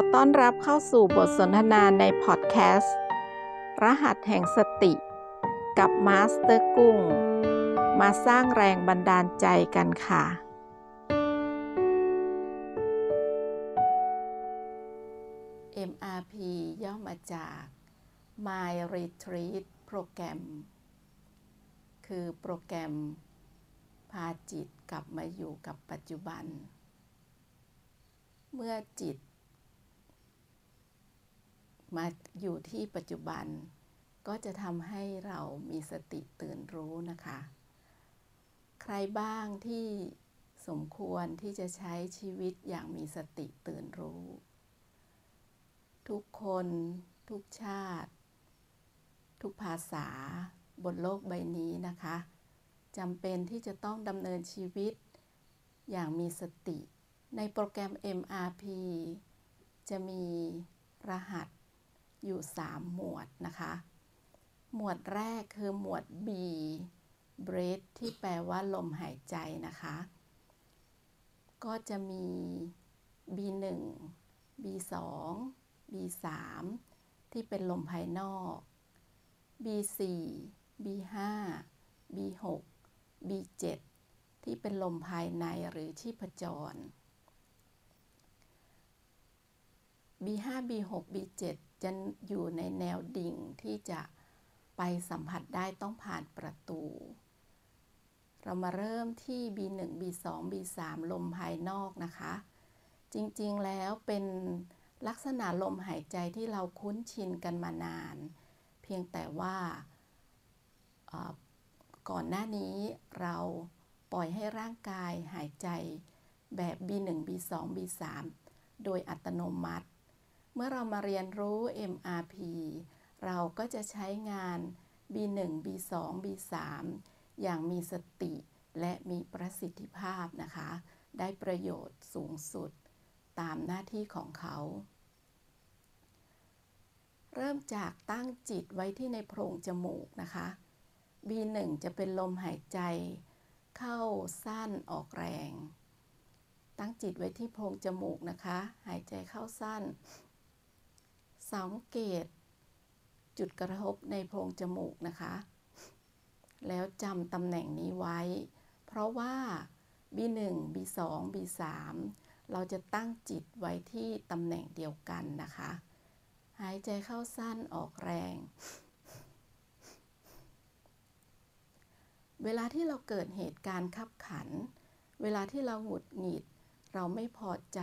ต้อนรับเข้าสู่บทสนทนาในพอดแคสต์ รหัสแห่งสติ กับ Master กุ้ง มาสร้างแรงบันดาลใจกันค่ะ MRP ย่อมาจาก My Retreat Program คือโปรแกรมพาจิตกลับมาอยู่กับปัจจุบัน เมื่อจิต มาอยู่ที่ปัจจุบัน ก็จะทำให้เรามีสติตื่นรู้นะคะ ใครบ้างที่สมควรที่จะใช้ชีวิตอย่างมีสติตื่นรู้ ทุกคนทุกชาติ ทุกภาษาบนโลกใบนี้นะคะจำเป็นที่จะต้องดำเนินชีวิตอย่างมีสติ ในโปรแกรม MRP จะมีรหัส อยู่ 3 หมวดนะคะ หมวดแรกคือหมวด B breath ที่แปลว่าลมหายใจนะคะ ก็จะมี B1 B2 B3 ที่เป็นลมภายนอก B4 B5 B6 B7 ที่เป็นลมภายในหรือชีพจร B5 B6 B7 จะอยู่ในแนวดิ่งที่จะไปสัมผัสได้ต้องผ่านประตู เรามาเริ่มที่ B1 B2 B3 ลมภายนอกนะคะ จริงๆแล้วเป็นลักษณะลมหายใจที่เราคุ้นชินกันมานาน เพียงแต่ว่าก่อนหน้านี้เราปล่อยให้ร่างกายหายใจแบบ B1 B2 B3 โดยอัตโนมัติ เมื่อเรามาเรียนรู้ MRP เราก็จะใช้งาน B1 B2 B3 อย่างมีสติและมีประสิทธิภาพนะคะ ได้ประโยชน์สูงสุดตามหน้าที่ของเขา เริ่มจากตั้งจิตไว้ที่ในโพรงจมูกนะคะ B1 จะเป็นลมหายใจ เข้าสั้นออกแรง ตั้งจิตไว้ที่โพรงจมูกนะคะ หายใจเข้าสั้น สังเกต จุดกระทบในโพรงจมูกนะคะ แล้วจำตำแหน่งนี้ไว้ เพราะว่า B1 B2 B3 เราจะตั้งจิตไว้ที่ตำแหน่งเดียวกันนะคะ หายใจเข้าสั้นออกแรง เวลาที่เราเกิดเหตุการณ์ขับขัน เวลาที่เราหงุดหงิด เราไม่พอใจ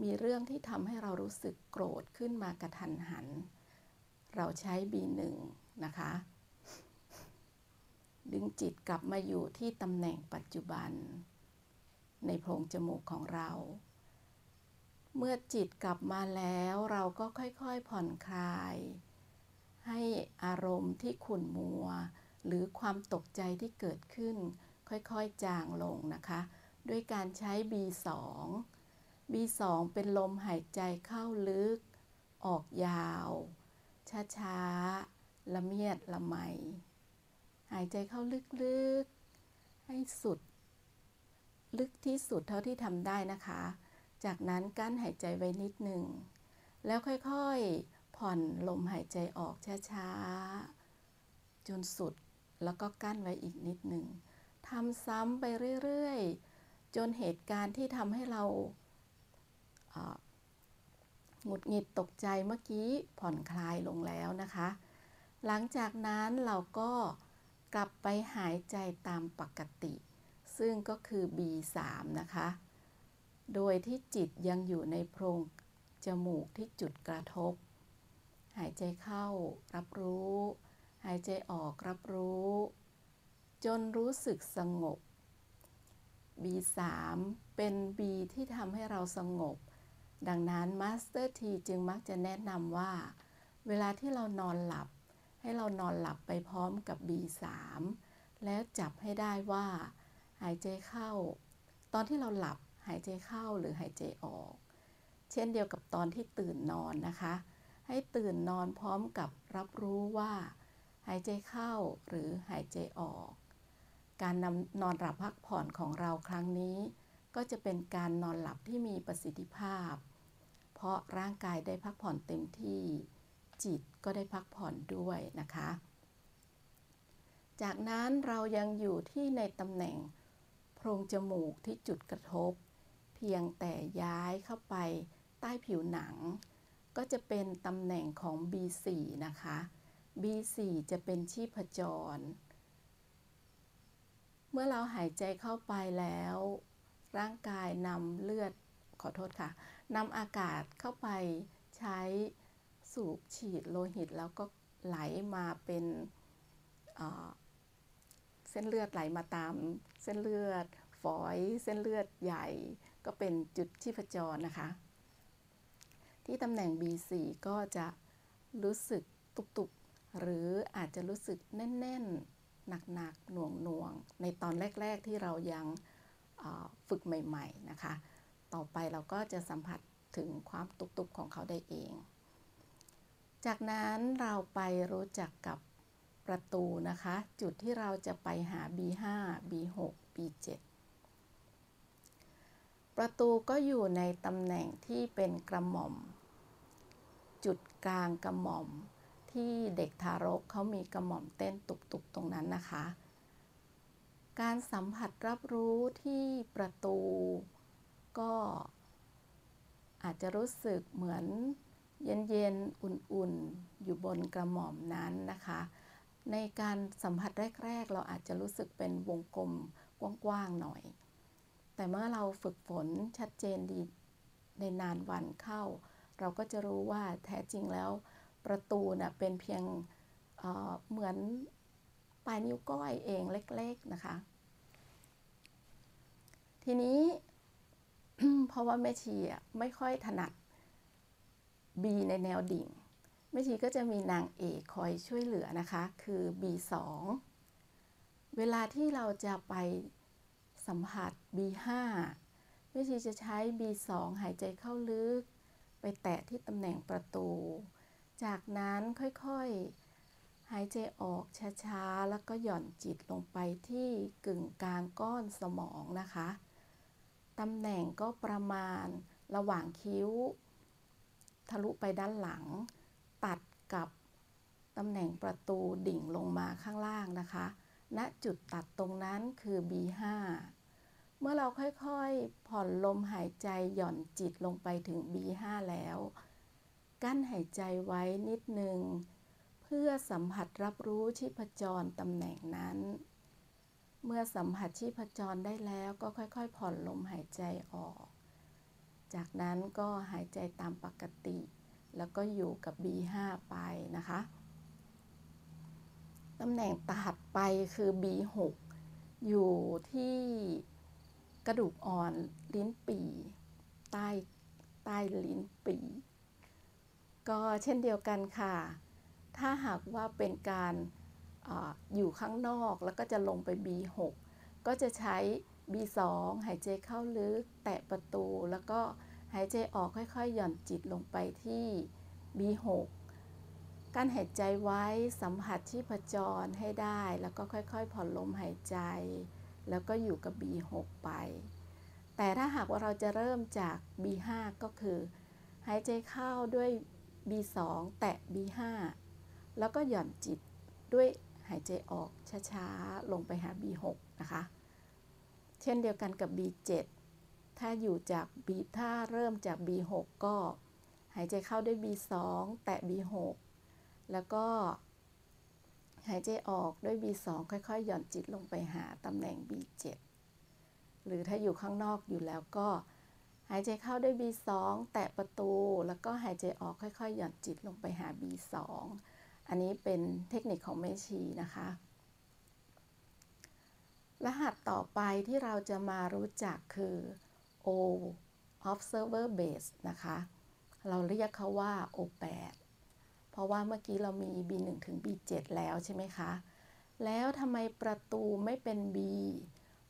มีเรื่องที่ทำให้เรารู้สึกโกรธขึ้นมากระทันหัน เราใช้ B1 นะคะ ดึงจิตกลับมาอยู่ที่ตำแหน่งปัจจุบัน ในโพรงจมูกของเรา เมื่อจิตกลับมาแล้วเราก็ค่อยๆผ่อนคลาย ให้อารมณ์ที่ขุ่นมัว หรือความตกใจที่เกิดขึ้น ค่อยๆจางลงนะคะ ด้วยการใช้ B2 B2 เป็นลมหายใจเข้าลึก ออกยาว ช้าๆ ละเมียดละไม หายใจเข้าลึกๆ ให้สุด ลึกที่สุดเท่าที่ทำได้นะคะ จากนั้นกั้นหายใจไว้นิดหนึ่ง แล้วค่อยๆ ผ่อนลมหายใจออกช้าๆ จนสุด แล้วก็กั้นไว้อีกนิดหนึ่งทำซ้ำไปเรื่อยๆ จนเหตุการณ์ที่ทำให้เรา หงุดหงิดตกใจเมื่อกี้ผ่อนคลายลงแล้วนะคะ หลังจากนั้นเราก็กลับไปหายใจตามปกติ ซึ่งก็คือ B3 นะคะ โดยที่จิตยังอยู่ในโพรงจมูกที่จุดกระทบ หายใจเข้ารับรู้ หายใจออกรับรู้ จนรู้สึกสงบ B3 เป็น B ที่ทำให้เราสงบ ดังนั้น Master ทีจึงมักจะแนะนำว่า เวลาที่เรานอนหลับ ให้เรานอนหลับไปพร้อมกับ B3 แล้วจับให้ได้ว่า หายใจเข้า ตอนที่เราหลับหายใจเข้าหรือหายใจออก เช่นเดียวกับตอนที่ตื่นนอนนะคะ ให้ตื่นนอนพร้อมกับรับรู้ว่า หายใจเข้าหรือหายใจออก การนำนอนหลับพักผ่อนของเราครั้งนี้ ก็จะเป็นการนอนหลับที่มีประสิทธิภาพ เพราะร่างกายได้พักผ่อนเต็มที่ จิตก็ได้พักผ่อนด้วยนะคะ จากนั้นเรายังอยู่ที่ในตำแหน่งโพรงจมูกที่จุดกระทบ เพียงแต่ย้ายเข้าไปใต้ผิวหนัง ก็จะเป็นตำแหน่งของ B4 นะคะ B4 จะเป็นชีพจร เมื่อเราหายใจเข้าไปแล้ว ร่างกายนำเลือดขอโทษค่ะนำอากาศเข้าไปใช้สูบฉีดโลหิต แล้วก็ไหลมาเป็นเส้นเลือดไหลมาตามเส้นเลือดฝอยเส้นเลือดใหญ่ ก็เป็นจุดชีพจรนะคะ ที่ตำแหน่ง B4 ก็จะรู้สึกตุบๆ หรืออาจจะรู้สึกแน่นๆ หนักๆ หน่วงๆ ในตอนแรก ๆ ที่เรายัง ฝึกใหม่ๆนะคะ ต่อไปเราก็จะสัมผัสถึงความตุบๆของเขาได้เอง จากนั้นเราไปรู้จักกับประตูนะคะ จุดที่เราจะไปหา B5 B6 B7 ประตูก็อยู่ในตำแหน่งที่เป็นกระหม่อม จุดกลางกระหม่อมที่เด็กทารกเขามีกระหม่อมเต้นตุบๆตรงนั้นนะคะ การสัมผัสรับรู้ที่ประตู ก็อาจจะรู้สึกเหมือนเย็นๆ อุ่นๆ อยู่บนกระหม่อมนั้นนะคะ ในการสัมผัสแรก ๆ เราอาจจะรู้สึกเป็นวงกลมกว้างๆ หน่อย แต่เมื่อเราฝึกฝนชัดเจนดีในนานวันเข้า เราก็จะรู้ว่าแท้จริงแล้วประตูนะ่ะเป็นเพียงเเหมือน ปลายนิ้วก้อยเองเล็กๆนะคะ ทีนี้เพราะว่าแม่ชีไม่ค่อยถนัด B ในแนวดิ่งแม่ชีก็จะมีนางเอกคอยช่วยเหลือนะคะ คือ B2 เวลาที่เราจะไปสัมผัส B5 แม่ชีจะใช้ B2 หายใจเข้าลึก ไปแตะที่ตำแหน่งประตู จากนั้นค่อยๆ หายใจออกช้าๆ แล้วก็หย่อนจิตลงไปที่กึ่งกลางก้อนสมองนะคะ ตำแหน่งก็ประมาณระหว่างคิ้ว ทะลุไปด้านหลัง ตัดกับตำแหน่งประตูดิ่งลงมาข้างล่างนะคะ ณ จุดตัดตรงนั้นคือ B5 เมื่อเราค่อยๆ ผ่อนลมหายใจหย่อนจิตลงไปถึง B5 แล้ว กั้นหายใจไว้นิดนึง เพื่อสัมผัสรับรู้ชีพจรตำแหน่งนั้น เมื่อสัมผัสชีพจรได้แล้วก็ค่อยๆ ผ่อนลมหายใจออก จากนั้นก็หายใจตามปกติ แล้วก็อยู่กับ B5 ไปนะคะตำแหน่งตัดไปคือ B6 อยู่ที่กระดูกอ่อนลิ้นปีใต้ใต้ลิ้นปี ก็เช่นเดียวกันค่ะ ถ้าหากว่าเป็นการออยู่ข้างนอกแล้วก็จะลงไป B6 ก็จะใช้ B2 หายใจเข้าลึก แตะประตู แล้วก็หายใจออกค่อยๆ หย่อนจิตลงไปที่ B6 การหายใจไว้สัมผัสที่ผจรให้ได้ แล้วก็ค่อยๆ ผ่อนลมหายใจ แล้วก็อยู่กับ B6 ไป แต่ถ้าหากว่าเราจะเริ่มจาก B5 ก็คือ หายใจเข้าด้วย B2 แตะ B5 แล้วก็หย่อนจิตด้วยหายใจออกช้าๆ ลงไปหา B6 นะคะ เช่นเดียวกันกับ B7 ถ้าอยู่จาก B ถ้าเริ่มจาก B6 ก็หายใจเข้าด้วย B2 แตะ B6 แล้วก็หายใจออกด้วย B2 ค่อยๆ หย่อนจิตลงไปหาตำแหน่ง B7 หรือถ้าอยู่ข้างนอกอยู่แล้วก็ หายใจเข้าด้วย B2 แตะประตู แล้วก็หายใจออกค่อยๆ หย่อนจิตลงไปหา B2 อันนี้เป็นเทคนิคของแม่ชีนะคะ รหัสต่อไปที่เราจะมารู้จักคือ O observer base นะคะ เราเรียกเขาว่า O8 เพราะว่าเมื่อกี้เรามี B1 ถึง B7 แล้วใช่ไหมคะ แล้วทำไมประตูไม่เป็น B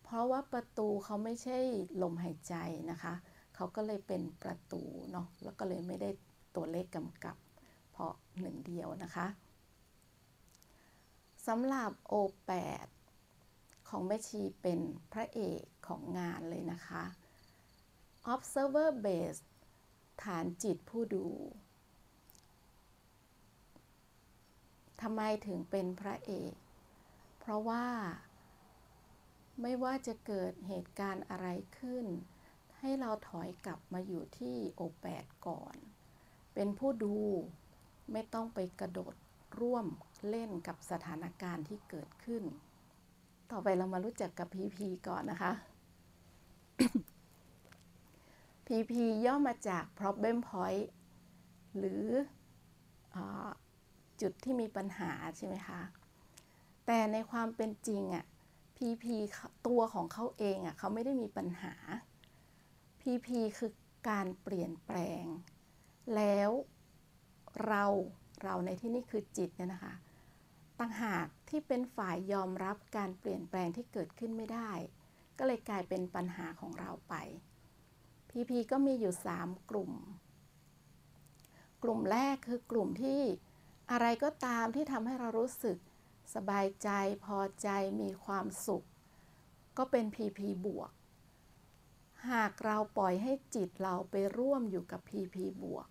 เพราะว่าประตูเขาไม่ใช่ลมหายใจนะคะ เขาก็เลยเป็นประตูเนาะ แล้วก็เลยไม่ได้ตัวเลขกำกับ เพราะหนึ่งเดียวนะคะ สำหรับ O8 ของแม่ชีเป็นพระเอกของงานเลยนะคะ observer base ฐานจิตผู้ดูทำไมถึงเป็นพระเอก เพราะว่า ไม่ว่าจะเกิดเหตุการณ์อะไรขึ้น ให้เราถอยกลับมาอยู่ที่โอแปดก่อน เป็นผู้ดูไม่ต้องไปกระโดดร่วม เล่นกับสถานการณ์ที่เกิดขึ้น ต่อไปเรามารู้จักกับ PP ก่อนนะคะ PP ย่อมาจาก problem point หรืออจุดที่มีปัญหาใช่ไหมคะ แต่ในความเป็นจริงอะ PP ตัวของเขาเองอะเขาไม่ได้มีปัญหา PP คือการเปลี่ยนแปลง แล้วเราเราในที่นี้คือจิตเนี่ยนะคะ ต่างหากที่เป็นฝ่ายยอมรับการเปลี่ยนแปลงที่เกิดขึ้นไม่ได้ ก็เลยกลายเป็นปัญหาของเราไป PP ก็มีอยู่ 3 กลุ่ม กลุ่มแรกคือกลุ่มที่อะไรก็ตามที่ทำให้เรารู้สึก สบายใจพอใจมีความสุข ก็เป็น PP บวก หากเราปล่อยให้จิตเราไปร่วมอยู่กับ PP บวก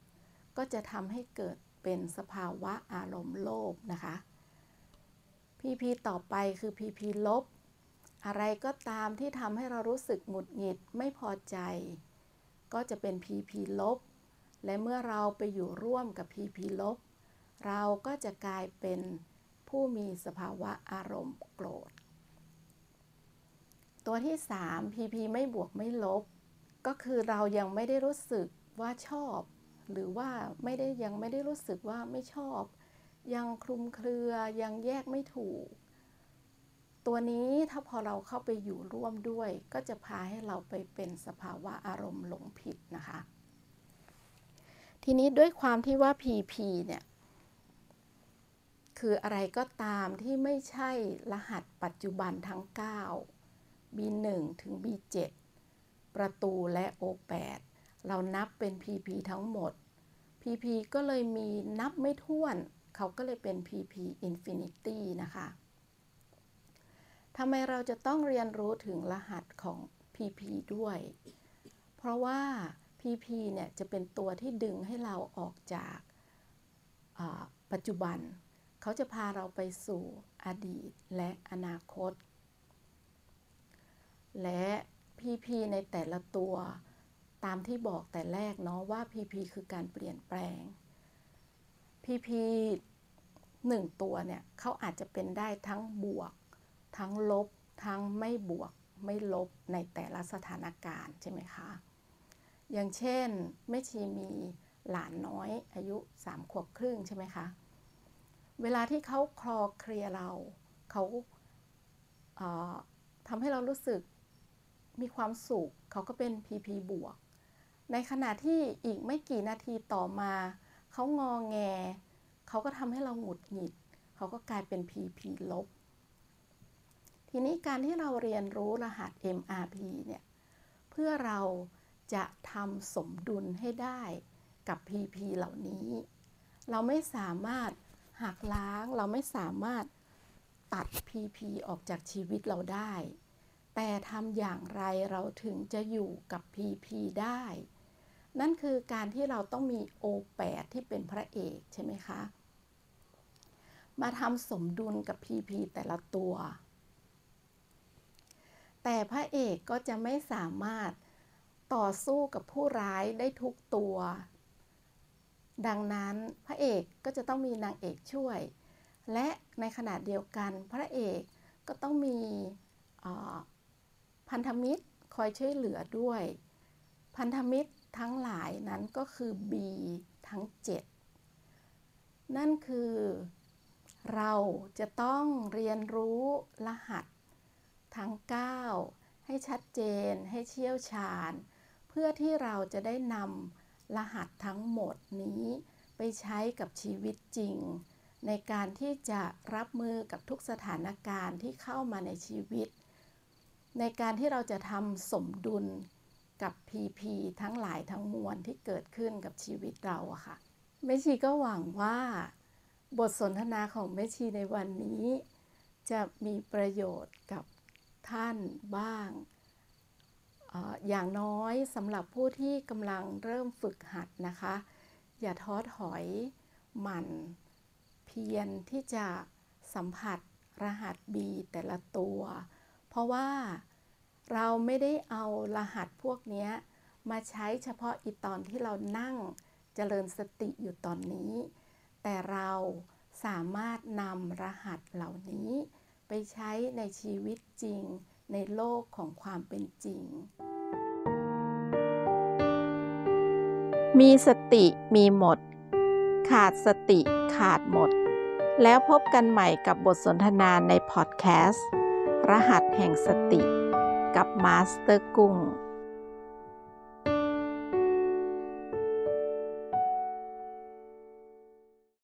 ก็จะทำให้เกิดเป็นสภาวะอารมณ์โลภนะคะ PP ต่อไปคือ PP ลบ อะไรก็ตามที่ทำให้เรารู้สึกหงุดหงิดไม่พอใจ ก็จะเป็น PP ลบ และเมื่อเราไปอยู่ร่วมกับ PP ลบ เราก็จะกลายเป็นผู้มีสภาวะอารมณ์โกรธ ตัวที่ 3 PP ไม่บวกไม่ลบ ก็คือเรายังไม่ได้รู้สึกว่าชอบ หรือว่าไม่ได้ยังไม่ได้รู้สึกว่าไม่ชอบ ยังคลุมเครือยังแยกไม่ถูก ตัวนี้ถ้าพอเราเข้าไปอยู่ร่วมด้วย ก็จะพาให้เราไปเป็นสภาวะอารมณ์หลงผิดนะคะ ทีนี้ด้วยความที่ว่า PP เนี่ยคืออะไรก็ตามที่ไม่ใช่รหัสปัจจุบันทั้ง 9 B1 ถึง B7 ประตูและ O8 เรานับเป็น PP ทั้งหมด PP ก็เลยมีนับไม่ถ้วน เขาก็เลยเป็น PP Infinity นะคะ ทำไมเราจะต้องเรียนรู้ถึงรหัสของ PP ด้วย เพราะว่า PP เนี่ยจะเป็นตัวที่ดึงให้เราออกจากปัจจุบัน เขาจะพาเราไปสู่อดีตและอนาคต และพีพีในแต่ละตัว ตามที่บอกแต่แรกเนาะว่า PP คือการเปลี่ยนแปลง PP หนึ่งตัวเนี่ยเขาอาจจะเป็นได้ทั้งบวก ทั้งลบ ทั้งไม่บวก ไม่ลบในแต่ละสถานการณ์ใช่ไหมคะ อย่างเช่นแม่ชีมีหลานน้อยอายุสามขวบครึ่งใช่ไหมคะ เวลาที่เขาคลอเคลียเราเขาทำให้เรารู้สึกมีความสุขเขาก็เป็น PP บวก ในขณะที่อีกไม่กี่นาทีต่อมา เขางอแง เขาก็ทำให้เราหงุดหงิด เขาก็กลายเป็น PP ลบ ทีนี้การที่เราเรียนรู้รหัส MRP เนี่ย เพื่อเราจะทำสมดุลให้ได้กับ PP เหล่านี้ เราไม่สามารถหักล้าง เราไม่สามารถตัด PP ออกจากชีวิตเราได้ แต่ทำอย่างไรเราถึงจะอยู่กับ PP ได้ นั่นคือการที่เราต้องมี O8 ที่เป็นพระเอกใช่ไหมคะ มาทำสมดุลกับ PP แต่ละตัว แต่พระเอกก็จะไม่สามารถต่อสู้กับผู้ร้ายได้ทุกตัว ดังนั้นพระเอกก็จะต้องมีนางเอกช่วย และในขณะเดียวกันพระเอกก็ต้องมีพันธมิตรคอยช่วยเหลือด้วย พันธมิตร ทั้งหลายนั้นก็คือ B ทั้ง 7 นั่นคือ เราจะต้องเรียนรู้รหัส ทั้ง 9 ให้ชัดเจนให้เชี่ยวชาญ เพื่อที่เราจะได้นำรหัสทั้งหมดนี้ ไปใช้กับชีวิตจริง ในการที่จะรับมือกับทุกสถานการณ์ที่เข้ามาในชีวิต ในการที่เราจะทำสมดุล กับ PP ทั้งหลายทั้งมวลที่เกิดขึ้นกับชีวิตเราอะค่ะแม่ชีก็หวังว่า บทสนทนาของแม่ชีในวันนี้ จะมีประโยชน์กับท่านบ้างอออย่างน้อยสำหรับผู้ที่กำลังเริ่มฝึกหัดนะคะ อย่าท้อถอยหมั่น เพียรที่จะสัมผัสรหัส B แต่ละตัว เพราะว่า เราไม่ได้เอารหัสพวกนี้มาใช้เฉพาะอีตอนที่เรานั่งเจริญสติอยู่ตอนนี้ แต่เราสามารถนำรหัสเหล่านี้ ไปใช้ในชีวิตจริงในโลกของความเป็นจริง มีสติมีหมด ขาดสติขาดหมด แล้วพบกันใหม่กับบทสนทนาในพอดแคสต์ รหัสแห่งสติ กับมาสเตอร์กุ้ง